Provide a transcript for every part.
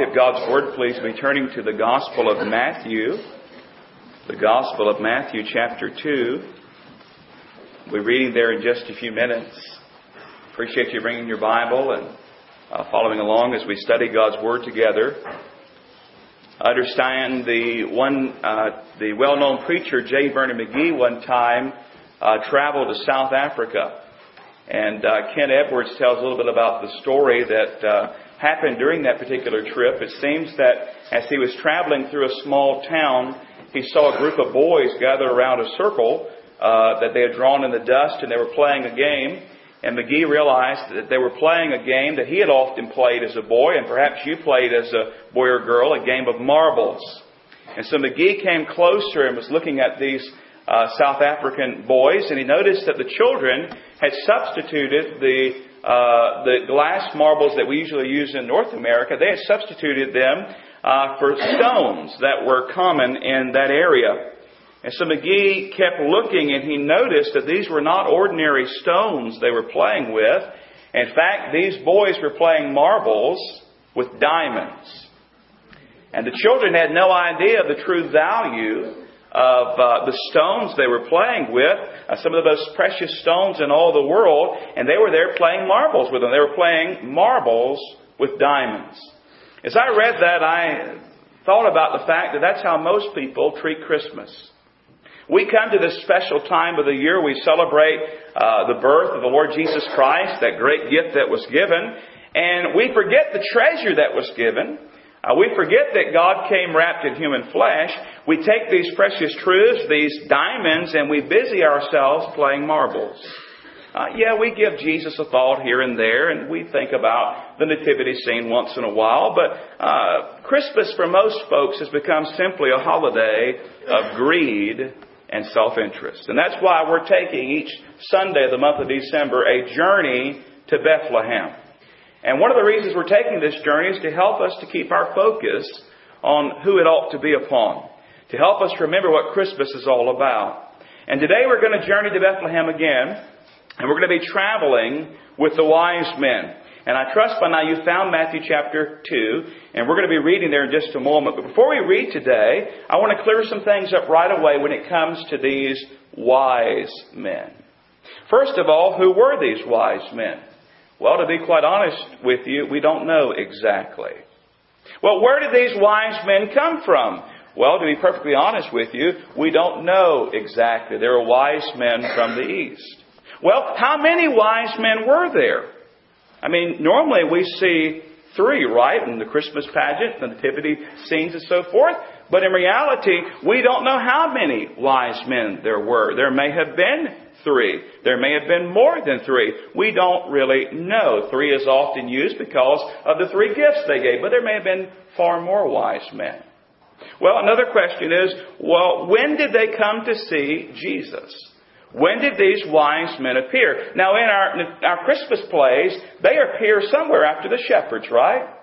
copy of God's Word, please be turning to the Gospel of Matthew. The Gospel of Matthew, chapter 2. We're reading there in just a few minutes. Appreciate you bringing your Bible and uh, following along as we study God's Word together. understand the one, uh, the well-known preacher J. Vernon McGee one time uh, traveled to South Africa. And uh, Ken Edwards tells a little bit about the story that uh, happened during that particular trip. It seems that as he was traveling through a small town, he saw a group of boys gather around a circle uh, that they had drawn in the dust, and they were playing a game. And McGee realized that they were playing a game that he had often played as a boy, and perhaps you played as a boy or girl, a game of marbles. And so McGee came closer and was looking at these uh, South African boys, and he noticed that the children had substituted the uh, the glass marbles that we usually use in North America. They had substituted them uh, for stones that were common in that area. And so McGee kept looking, and he noticed that these were not ordinary stones they were playing with. In fact, these boys were playing marbles with diamonds. And the children had no idea of the true value of uh, the stones they were playing with, uh, some of the most precious stones in all the world, and they were there playing marbles with them. They were playing marbles with diamonds. As I read that, I thought about the fact that that's how most people treat Christmas. We come to this special time of the year, we celebrate uh, the birth of the Lord Jesus Christ, that great gift that was given, and we forget the treasure that was given. Uh, we forget that God came wrapped in human flesh. We take these precious truths, these diamonds, and we busy ourselves playing marbles. Uh, yeah, we give Jesus a thought here and there, and we think about the nativity scene once in a while, but uh, Christmas for most folks has become simply a holiday of greed and self-interest. And that's why we're taking each Sunday of the month of December a journey to Bethlehem. And one of the reasons we're taking this journey is to help us to keep our focus on who it ought to be upon, to help us remember what Christmas is all about. And today we're going to journey to Bethlehem again, and we're going to be traveling with the wise men. And I trust by now you found Matthew chapter 2, and we're going to be reading there in just a moment. But before we read today, I want to clear some things up right away when it comes to these wise men. First of all, who were these wise men? Well, to be quite honest with you, we don't know exactly. Well, where did these wise men come from? Well, to be perfectly honest with you, we don't know exactly. There are wise men from the east. Well, how many wise men were there? I mean, normally we see three, right? In the Christmas pageant, the nativity scenes and so forth. But in reality, we don't know how many wise men there were. There may have been three. There may have been more than three. We don't really know. Three is often used because of the three gifts they gave, but there may have been far more wise men. Well, another question is, well, when did they come to see Jesus? When did these wise men appear? Now, in our, our Christmas plays, they appear somewhere after the shepherds, right?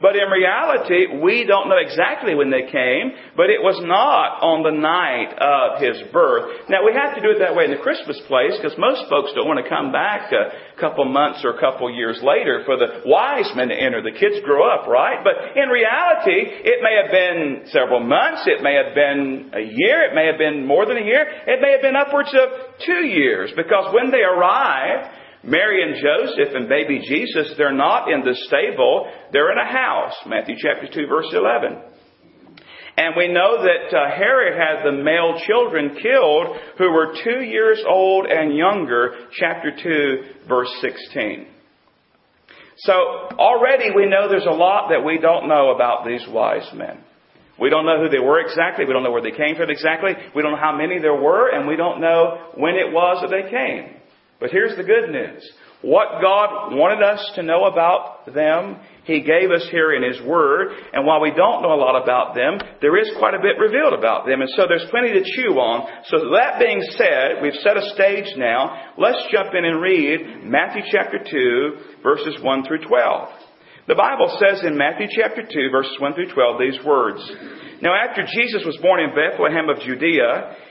But in reality, we don't know exactly when they came, but it was not on the night of his birth. Now we have to do it that way in the Christmas place because most folks don't want to come back a couple months or a couple years later for the wise men to enter. The kids grow up, right? But in reality, it may have been several months, it may have been a year, it may have been more than a year, it may have been upwards of two years because when they arrived, Mary and Joseph and baby Jesus, they're not in the stable, they're in a house. Matthew chapter 2 verse 11. And we know that uh, Herod had the male children killed who were two years old and younger, chapter 2 verse 16. So already we know there's a lot that we don't know about these wise men. We don't know who they were exactly. We don't know where they came from exactly. We don't know how many there were, and we don't know when it was that they came. But here's the good news. What God wanted us to know about them, He gave us here in His Word. And while we don't know a lot about them, there is quite a bit revealed about them. And so there's plenty to chew on. So that being said, we've set a stage now. Let's jump in and read Matthew chapter 2, verses 1 through 12. The Bible says in Matthew chapter 2, verses 1 through 12, these words. Now after Jesus was born in Bethlehem of Judea,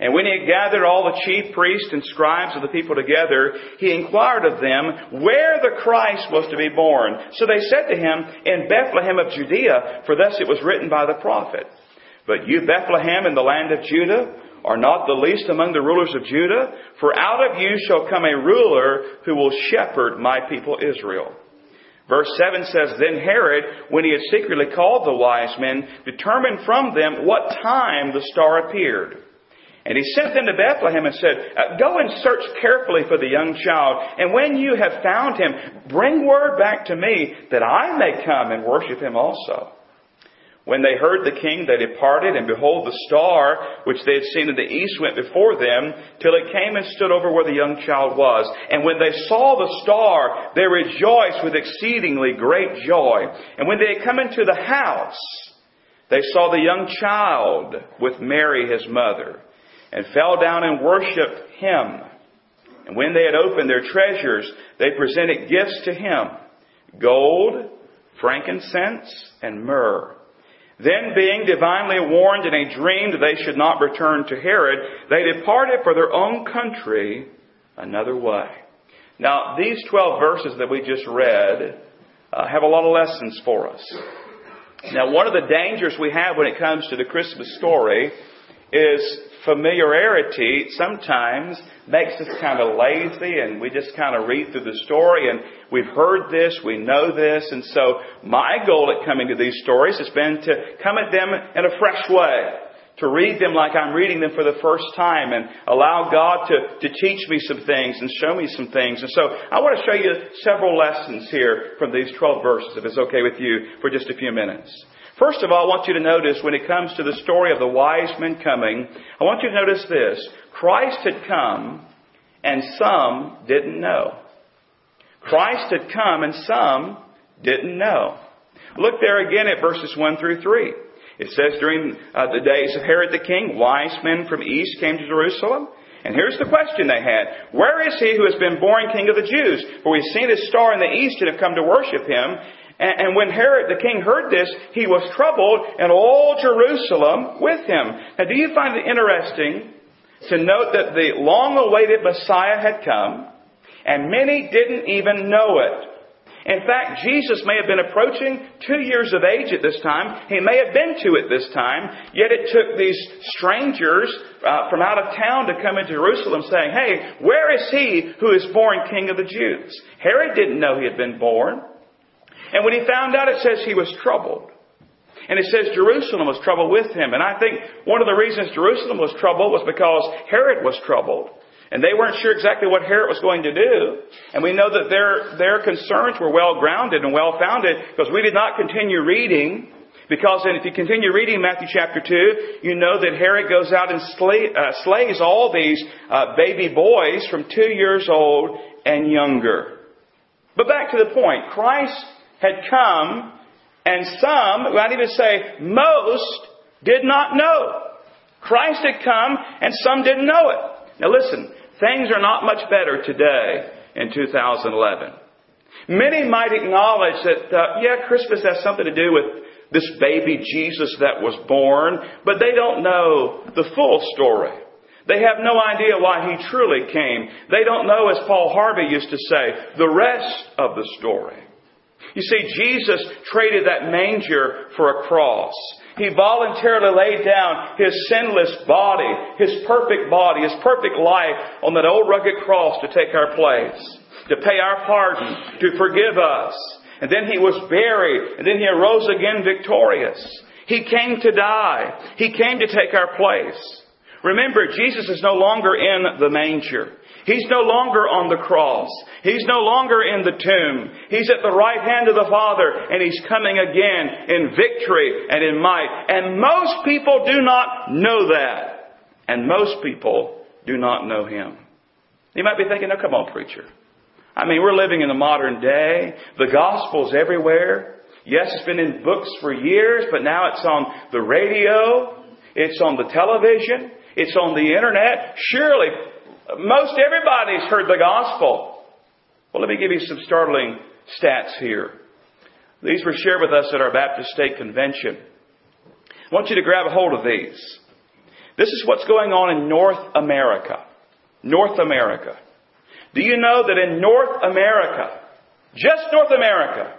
And when he had gathered all the chief priests and scribes of the people together, he inquired of them where the Christ was to be born. So they said to him, In Bethlehem of Judea, for thus it was written by the prophet. But you, Bethlehem, in the land of Judah, are not the least among the rulers of Judah, for out of you shall come a ruler who will shepherd my people Israel. Verse 7 says, Then Herod, when he had secretly called the wise men, determined from them what time the star appeared. And he sent them to Bethlehem and said, uh, Go and search carefully for the young child, and when you have found him, bring word back to me that I may come and worship him also. When they heard the king, they departed, and behold, the star which they had seen in the east went before them, till it came and stood over where the young child was. And when they saw the star, they rejoiced with exceedingly great joy. And when they had come into the house, they saw the young child with Mary his mother, and fell down and worshipped him. And when they had opened their treasures, they presented gifts to him gold, frankincense, and myrrh. Then, being divinely warned in a dream that they should not return to Herod, they departed for their own country another way. Now, these 12 verses that we just read uh, have a lot of lessons for us. Now, one of the dangers we have when it comes to the Christmas story is familiarity sometimes makes us kind of lazy and we just kind of read through the story and we've heard this, we know this, and so my goal at coming to these stories has been to come at them in a fresh way. To read them like I'm reading them for the first time and allow God to, to teach me some things and show me some things. And so I want to show you several lessons here from these 12 verses, if it's okay with you, for just a few minutes. First of all, I want you to notice when it comes to the story of the wise men coming, I want you to notice this. Christ had come and some didn't know. Christ had come and some didn't know. Look there again at verses 1 through 3. It says during uh, the days of Herod the king, wise men from east came to Jerusalem. And here's the question they had. Where is he who has been born king of the Jews? For we've seen his star in the east and have come to worship him. And when Herod the king heard this, he was troubled, and all Jerusalem with him. Now, do you find it interesting to note that the long awaited Messiah had come, and many didn't even know it? In fact, Jesus may have been approaching two years of age at this time. He may have been two at this time. Yet it took these strangers uh, from out of town to come into Jerusalem saying, Hey, where is he who is born King of the Jews? Herod didn't know he had been born. And when he found out, it says he was troubled. And it says Jerusalem was troubled with him. And I think one of the reasons Jerusalem was troubled was because Herod was troubled. And they weren't sure exactly what Herod was going to do. And we know that their, their concerns were well grounded and well founded because we did not continue reading. Because then if you continue reading Matthew chapter 2, you know that Herod goes out and slay, uh, slays all these uh, baby boys from two years old and younger. But back to the point. Christ had come, and some, might even say most, did not know. Christ had come, and some didn't know it. Now listen, things are not much better today in 2011. Many might acknowledge that, uh, yeah, Christmas has something to do with this baby Jesus that was born, but they don't know the full story. They have no idea why he truly came. They don't know, as Paul Harvey used to say, the rest of the story. You see, Jesus traded that manger for a cross. He voluntarily laid down His sinless body, His perfect body, His perfect life on that old rugged cross to take our place, to pay our pardon, to forgive us. And then He was buried, and then He arose again victorious. He came to die. He came to take our place. Remember, Jesus is no longer in the manger. He's no longer on the cross. He's no longer in the tomb. He's at the right hand of the Father, and He's coming again in victory and in might. And most people do not know that. And most people do not know Him. You might be thinking, "Now, come on, preacher. I mean, we're living in the modern day. The gospel's everywhere. Yes, it's been in books for years, but now it's on the radio. It's on the television. It's on the internet. Surely most everybody's heard the gospel. Well, let me give you some startling stats here. These were shared with us at our Baptist State Convention. I want you to grab a hold of these. This is what's going on in North America. North America. Do you know that in North America, just North America,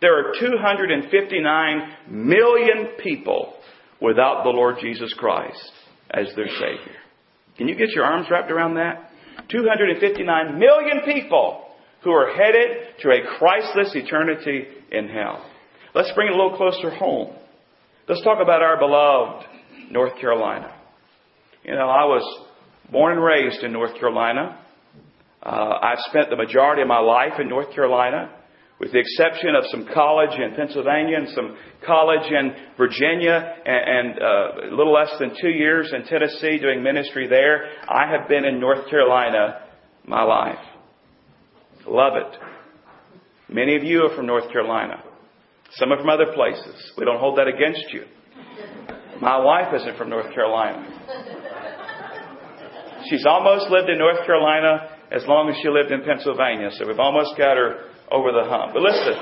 there are 259 million people without the Lord Jesus Christ as their Savior. Can you get your arms wrapped around that? 259 million people who are headed to a Christless eternity in hell. Let's bring it a little closer home. Let's talk about our beloved North Carolina. You know, I was born and raised in North Carolina. Uh, I've spent the majority of my life in North Carolina, with the exception of some college in Pennsylvania and some college in Virginia, and, and uh, a little less than two years in Tennessee doing ministry there. I have been in North Carolina my life. Love it. Many of you are from North Carolina. Some are from other places. We don't hold that against you. My wife isn't from North Carolina. She's almost lived in North Carolina as long as she lived in Pennsylvania, so we've almost got her over the hump. But listen,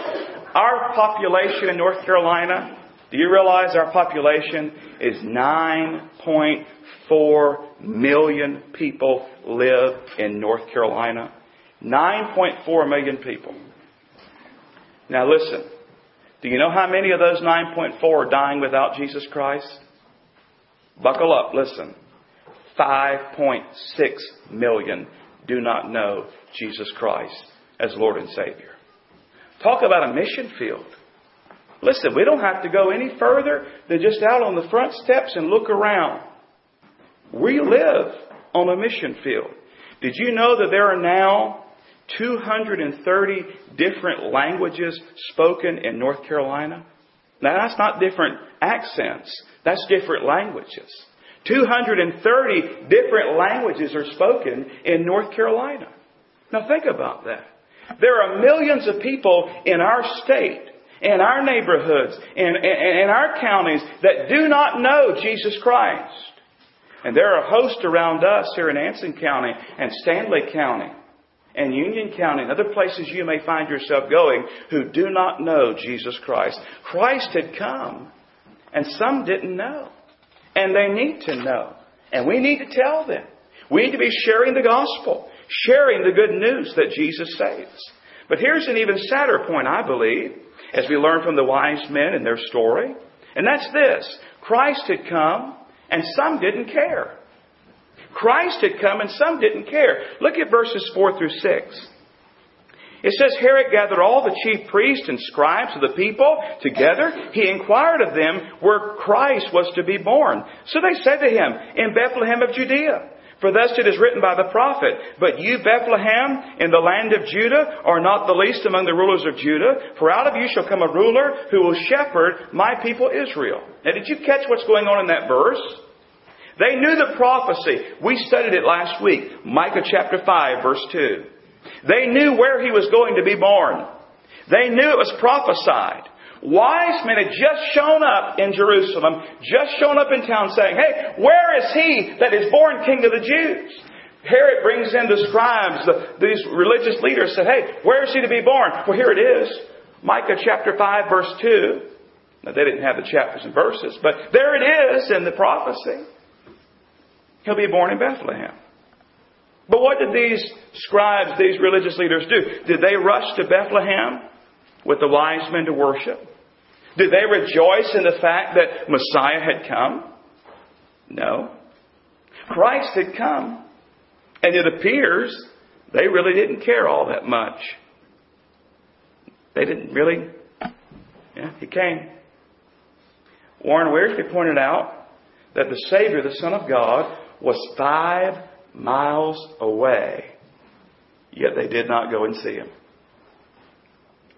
our population in North Carolina, do you realize our population is 9.4 million people live in North Carolina? 9.4 million people. Now listen, do you know how many of those 9.4 are dying without Jesus Christ? Buckle up, listen. 5.6 million do not know Jesus Christ as Lord and Savior. Talk about a mission field. Listen, we don't have to go any further than just out on the front steps and look around. We live on a mission field. Did you know that there are now 230 different languages spoken in North Carolina. Now that's not different accents. That's different languages. 230 different languages are spoken in North Carolina. Now think about that. There are millions of people in our state, in our neighborhoods, in, in, in our counties that do not know Jesus Christ. And there are hosts around us here in Anson County and Stanly County and Union County and other places you may find yourself going who do not know Jesus Christ. Christ had come, and some didn't know. And they need to know. And we need to tell them. We need to be sharing the gospel, sharing the good news that Jesus saves. But here's an even sadder point, I believe, as we learn from the wise men and their story. And that's this Christ had come, and some didn't care. Christ had come and some didn't care. Look at verses 4 through 6. It says, Herod gathered all the chief priests and scribes of the people together. He inquired of them where Christ was to be born. So they said to him, In Bethlehem of Judea. For thus it is written by the prophet, But you, Bethlehem, in the land of Judah, are not the least among the rulers of Judah, for out of you shall come a ruler who will shepherd my people Israel. Now did you catch what's going on in that verse? They knew the prophecy. We studied it last week. Micah chapter 5 verse 2. They knew where he was going to be born. They knew it was prophesied. Wise men had just shown up in Jerusalem, just shown up in town saying, Hey, where is he that is born king of the Jews? Herod brings in the scribes, the, these religious leaders said, Hey, where is he to be born? Well, here it is. Micah chapter 5 verse 2. Now, they didn't have the chapters and verses, but there it is in the prophecy. He'll be born in Bethlehem. But what did these scribes, these religious leaders do? Did they rush to Bethlehem with the wise men to worship? Did they rejoice in the fact that Messiah had come? No. Christ had come. And it appears they really didn't care all that much. They didn't really. Yeah, he came. Warren Wiersbe pointed out that the Savior, the Son of God, was five miles away, yet they did not go and see him.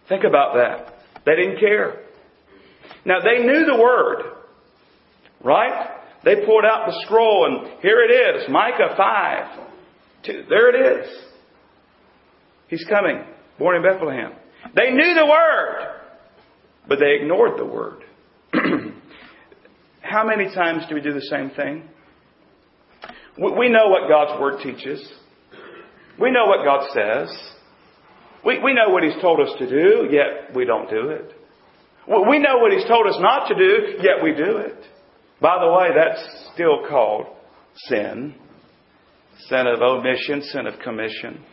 Think about that. They didn't care. Now, they knew the word, right? They pulled out the scroll, and here it is Micah 5. Two, there it is. He's coming, born in Bethlehem. They knew the word, but they ignored the word. How many times do we do the same thing? We know what God's Word teaches. We know what God says. We, we know what He's told us to do, yet we don't do it. We know what He's told us not to do, yet we do it. By the way, that's still called sin. Sin of omission, sin of commission.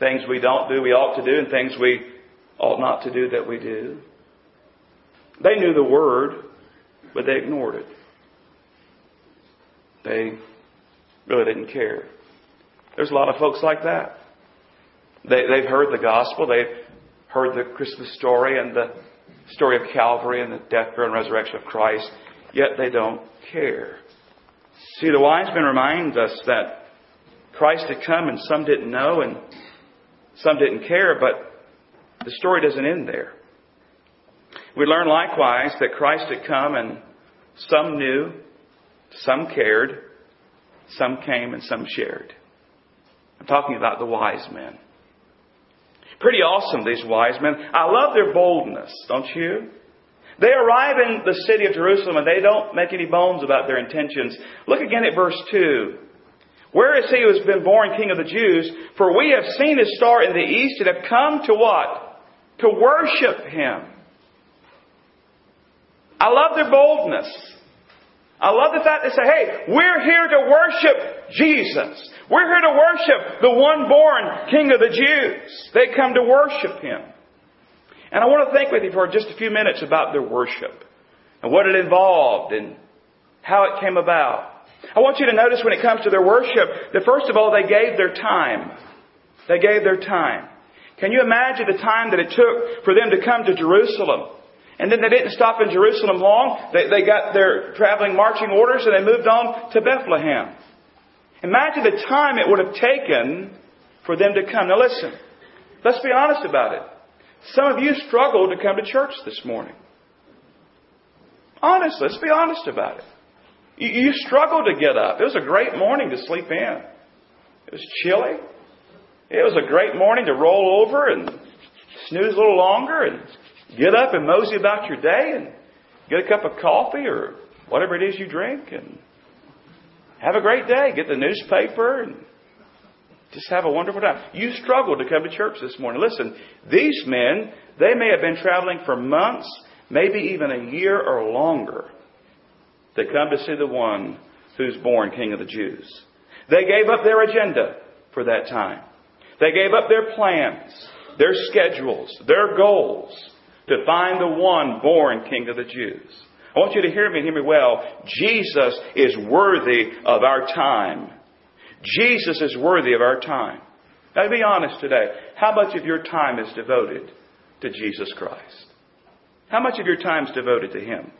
Things we don't do, we ought to do, and things we ought not to do that we do. They knew the Word, but they ignored it. They really didn't care. There's a lot of folks like that. They, they've heard the gospel, they've heard the Christmas story and the story of Calvary and the death, burial, and resurrection of Christ, yet they don't care. See, the wise men remind us that Christ had come and some didn't know and some didn't care, but the story doesn't end there. We learn likewise that Christ had come and some knew, some cared, some came, and some shared. I'm talking about the wise men. Pretty awesome, these wise men. I love their boldness, don't you? They arrive in the city of Jerusalem and they don't make any bones about their intentions. Look again at verse 2. Where is he who has been born King of the Jews? For we have seen his star in the east and have come to what? To worship him. I love their boldness. I love the fact they say, hey, we're here to worship Jesus. We're here to worship the one born King of the Jews. They come to worship him. And I want to think with you for just a few minutes about their worship and what it involved and how it came about. I want you to notice when it comes to their worship that first of all, they gave their time. They gave their time. Can you imagine the time that it took for them to come to Jerusalem? And then they didn't stop in Jerusalem long. They, they got their traveling marching orders and they moved on to Bethlehem. Imagine the time it would have taken for them to come. Now listen, let's be honest about it. Some of you struggled to come to church this morning. Honest, let's be honest about it. You, you struggled to get up. It was a great morning to sleep in. It was chilly. It was a great morning to roll over and snooze a little longer and get up and mosey about your day and get a cup of coffee or whatever it is you drink and have a great day. Get the newspaper and just have a wonderful time. You struggled to come to church this morning. Listen, these men, they may have been traveling for months, maybe even a year or longer, to come to see the one who's born King of the Jews. They gave up their agenda for that time. They gave up their plans, their schedules, their goals to find the one born King of the Jews. I want you to hear me, hear me well. Jesus is worthy of our time. Jesus is worthy of our time. Now, be honest today. How much of your time is devoted to Jesus Christ? How much of your time is devoted to Him?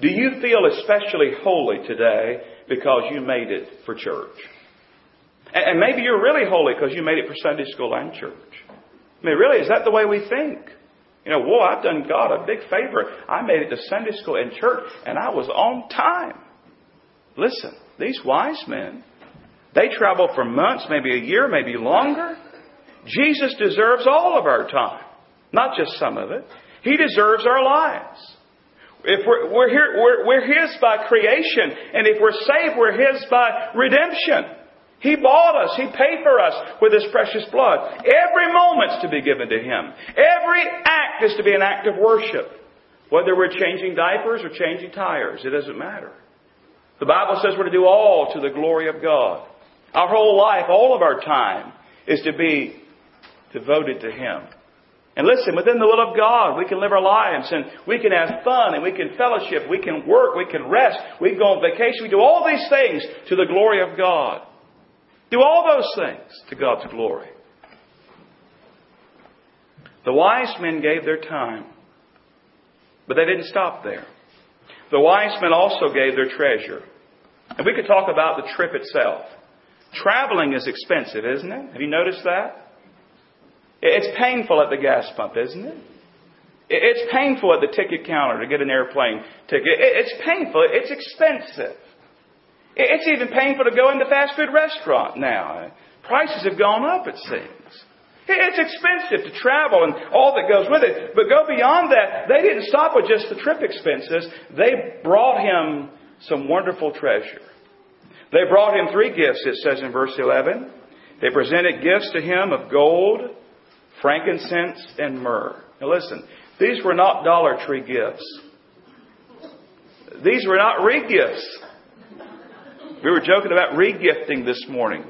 Do you feel especially holy today because you made it for church? And maybe you're really holy because you made it for Sunday school and church. I mean, really, is that the way we think? You know, whoa, I've done God a big favor. I made it to Sunday school and church, and I was on time. Listen, these wise men, they traveled for months, maybe a year, maybe longer. Jesus deserves all of our time, not just some of it. He deserves our lives. If we're, we're here, we're, we're His by creation, and if we're saved, we're His by redemption. He bought us. He paid for us with His precious blood. Every moment's to be given to Him. Every act is to be an act of worship. Whether we're changing diapers or changing tires, it doesn't matter. The Bible says we're to do all to the glory of God. Our whole life, all of our time, is to be devoted to Him. And listen, within the will of God, we can live our lives and we can have fun and we can fellowship, we can work, we can rest, we can go on vacation, we do all these things to the glory of God. Do all those things to God's glory. The wise men gave their time, but they didn't stop there. The wise men also gave their treasure. And we could talk about the trip itself. Traveling is expensive, isn't it? Have you noticed that? It's painful at the gas pump, isn't it? It's painful at the ticket counter to get an airplane ticket. It's painful. It's expensive. It's even painful to go into fast food restaurant now. Prices have gone up, it seems. It's expensive to travel and all that goes with it. But go beyond that. They didn't stop with just the trip expenses. They brought him some wonderful treasure. They brought him three gifts, it says in verse 11. They presented gifts to him of gold, frankincense and myrrh. Now listen, these were not Dollar Tree gifts. These were not re-gifts. We were joking about regifting this morning.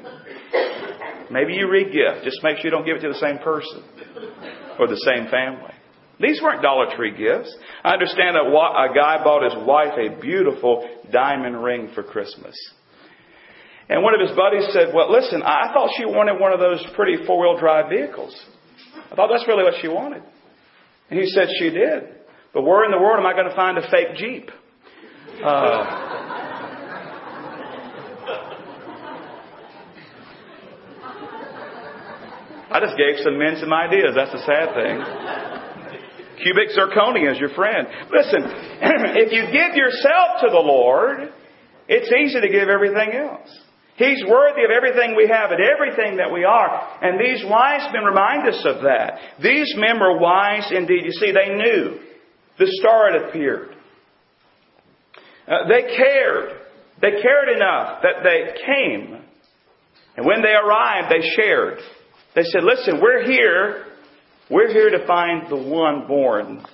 Maybe you regift. Just make sure you don't give it to the same person or the same family. These weren't Dollar Tree gifts. I understand that a guy bought his wife a beautiful diamond ring for Christmas. And one of his buddies said, Well, listen, I thought she wanted one of those pretty four wheel drive vehicles. I thought that's really what she wanted. And he said she did. But where in the world am I going to find a fake Jeep? Uh, I just gave some men some ideas. That's the sad thing. Cubic zirconia is your friend. Listen, if you give yourself to the Lord, it's easy to give everything else. He's worthy of everything we have and everything that we are. And these wise men remind us of that. These men were wise indeed. You see, they knew the star had appeared. Uh, they cared. They cared enough that they came. And when they arrived, they shared. They said, listen, we're here. We're here to find the one born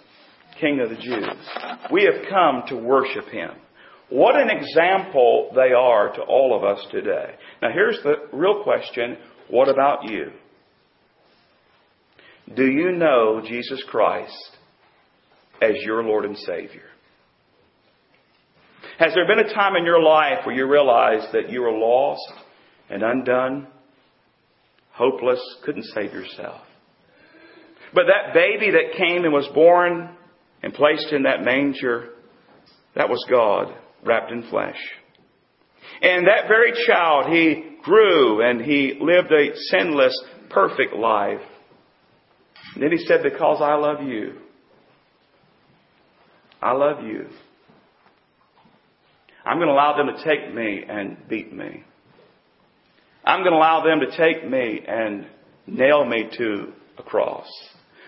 King of the Jews. We have come to worship Him. What an example they are to all of us today. Now here's the real question. What about you? Do you know Jesus Christ as your Lord and Savior? Has there been a time in your life where you realized that you were lost and undone hopeless, couldn't save yourself. But that baby that came and was born and placed in that manger, that was God wrapped in flesh. And that very child, he grew and he lived a sinless, perfect life. And then he said, Because I love you. I love you. I'm going to allow them to take me and beat me. I'm going to allow them to take me and nail me to a cross.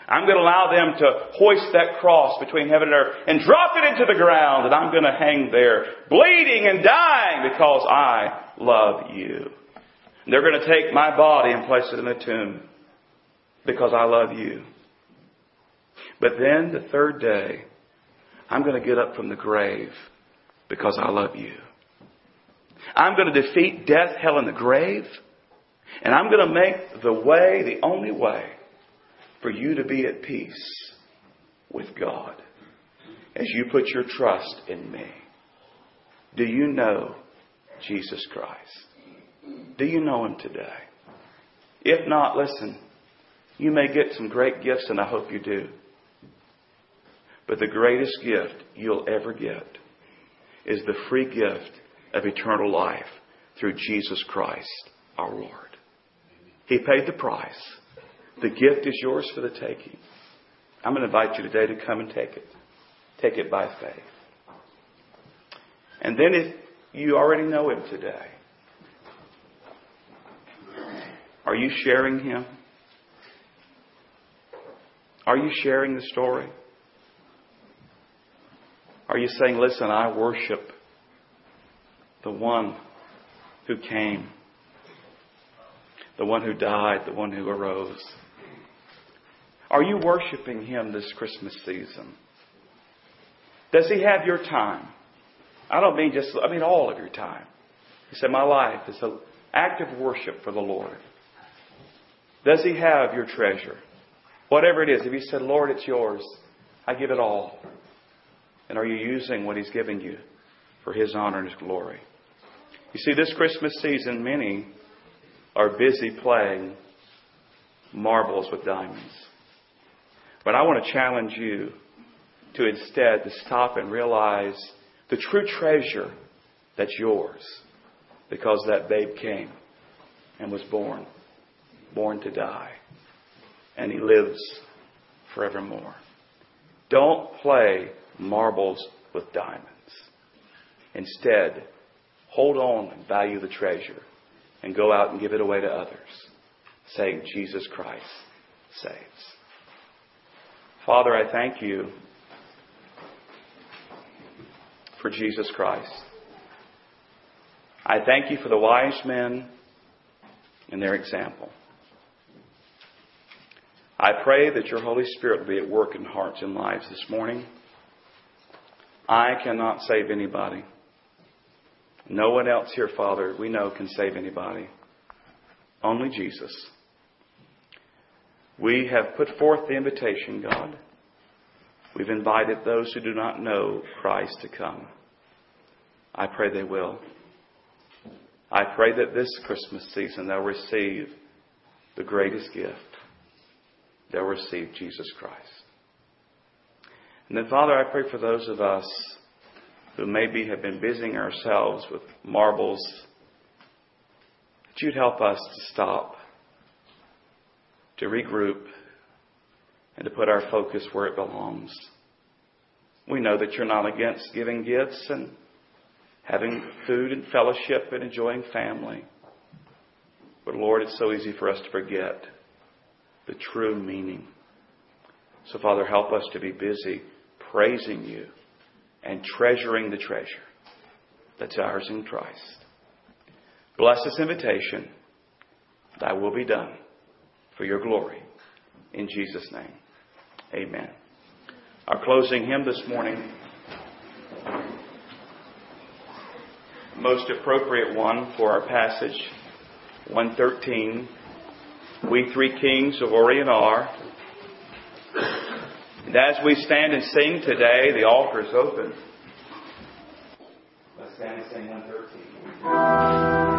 I'm going to allow them to hoist that cross between heaven and earth and drop it into the ground and I'm going to hang there bleeding and dying because I love you. And they're going to take my body and place it in a tomb because I love you. But then the third day, I'm going to get up from the grave because I love you. I'm going to defeat death, hell, and the grave. And I'm going to make the way, the only way, for you to be at peace with God as you put your trust in me. Do you know Jesus Christ? Do you know Him today? If not, listen, you may get some great gifts, and I hope you do. But the greatest gift you'll ever get is the free gift of eternal life through Jesus Christ our Lord. He paid the price. The gift is yours for the taking. I'm going to invite you today to come and take it. Take it by faith. And then if you already know Him today, are you sharing Him? Are you sharing the story? Are you saying, listen, I worship the one who came, the one who died, the one who arose. Are you worshiping Him this Christmas season? Does He have your time? I don't mean just, I mean all of your time. He said, My life is an act of worship for the Lord. Does He have your treasure? Whatever it is, if He said, Lord, it's yours, I give it all. And are you using what He's given you for His honor and His glory? You see, this Christmas season, many are busy playing marbles with diamonds. But I want to challenge you to instead to stop and realize the true treasure that's yours because that babe came and was born, born to die, and he lives forevermore. Don't play marbles with diamonds. Instead, hold on and value the treasure and go out and give it away to others, saying, Jesus Christ saves. Father, I thank you for Jesus Christ. I thank you for the wise men and their example. I pray that your Holy Spirit will be at work in hearts and lives this morning. I cannot save anybody. No one else here, Father, we know can save anybody. Only Jesus. We have put forth the invitation, God. We've invited those who do not know Christ to come. I pray they will. I pray that this Christmas season they'll receive the greatest gift. They'll receive Jesus Christ. And then, Father, I pray for those of us who maybe have been busying ourselves with marbles, that you'd help us to stop, to regroup, and to put our focus where it belongs. We know that you're not against giving gifts and having food and fellowship and enjoying family. But Lord, it's so easy for us to forget the true meaning. So, Father, help us to be busy praising you and treasuring the treasure that's ours in Christ. Bless this invitation. Thy will be done for your glory. In Jesus' name, amen. Our closing hymn this morning, most appropriate one for our passage, 113. We three kings of Orient are. And as we stand and sing today, the altar is open. Let's stand and sing 113.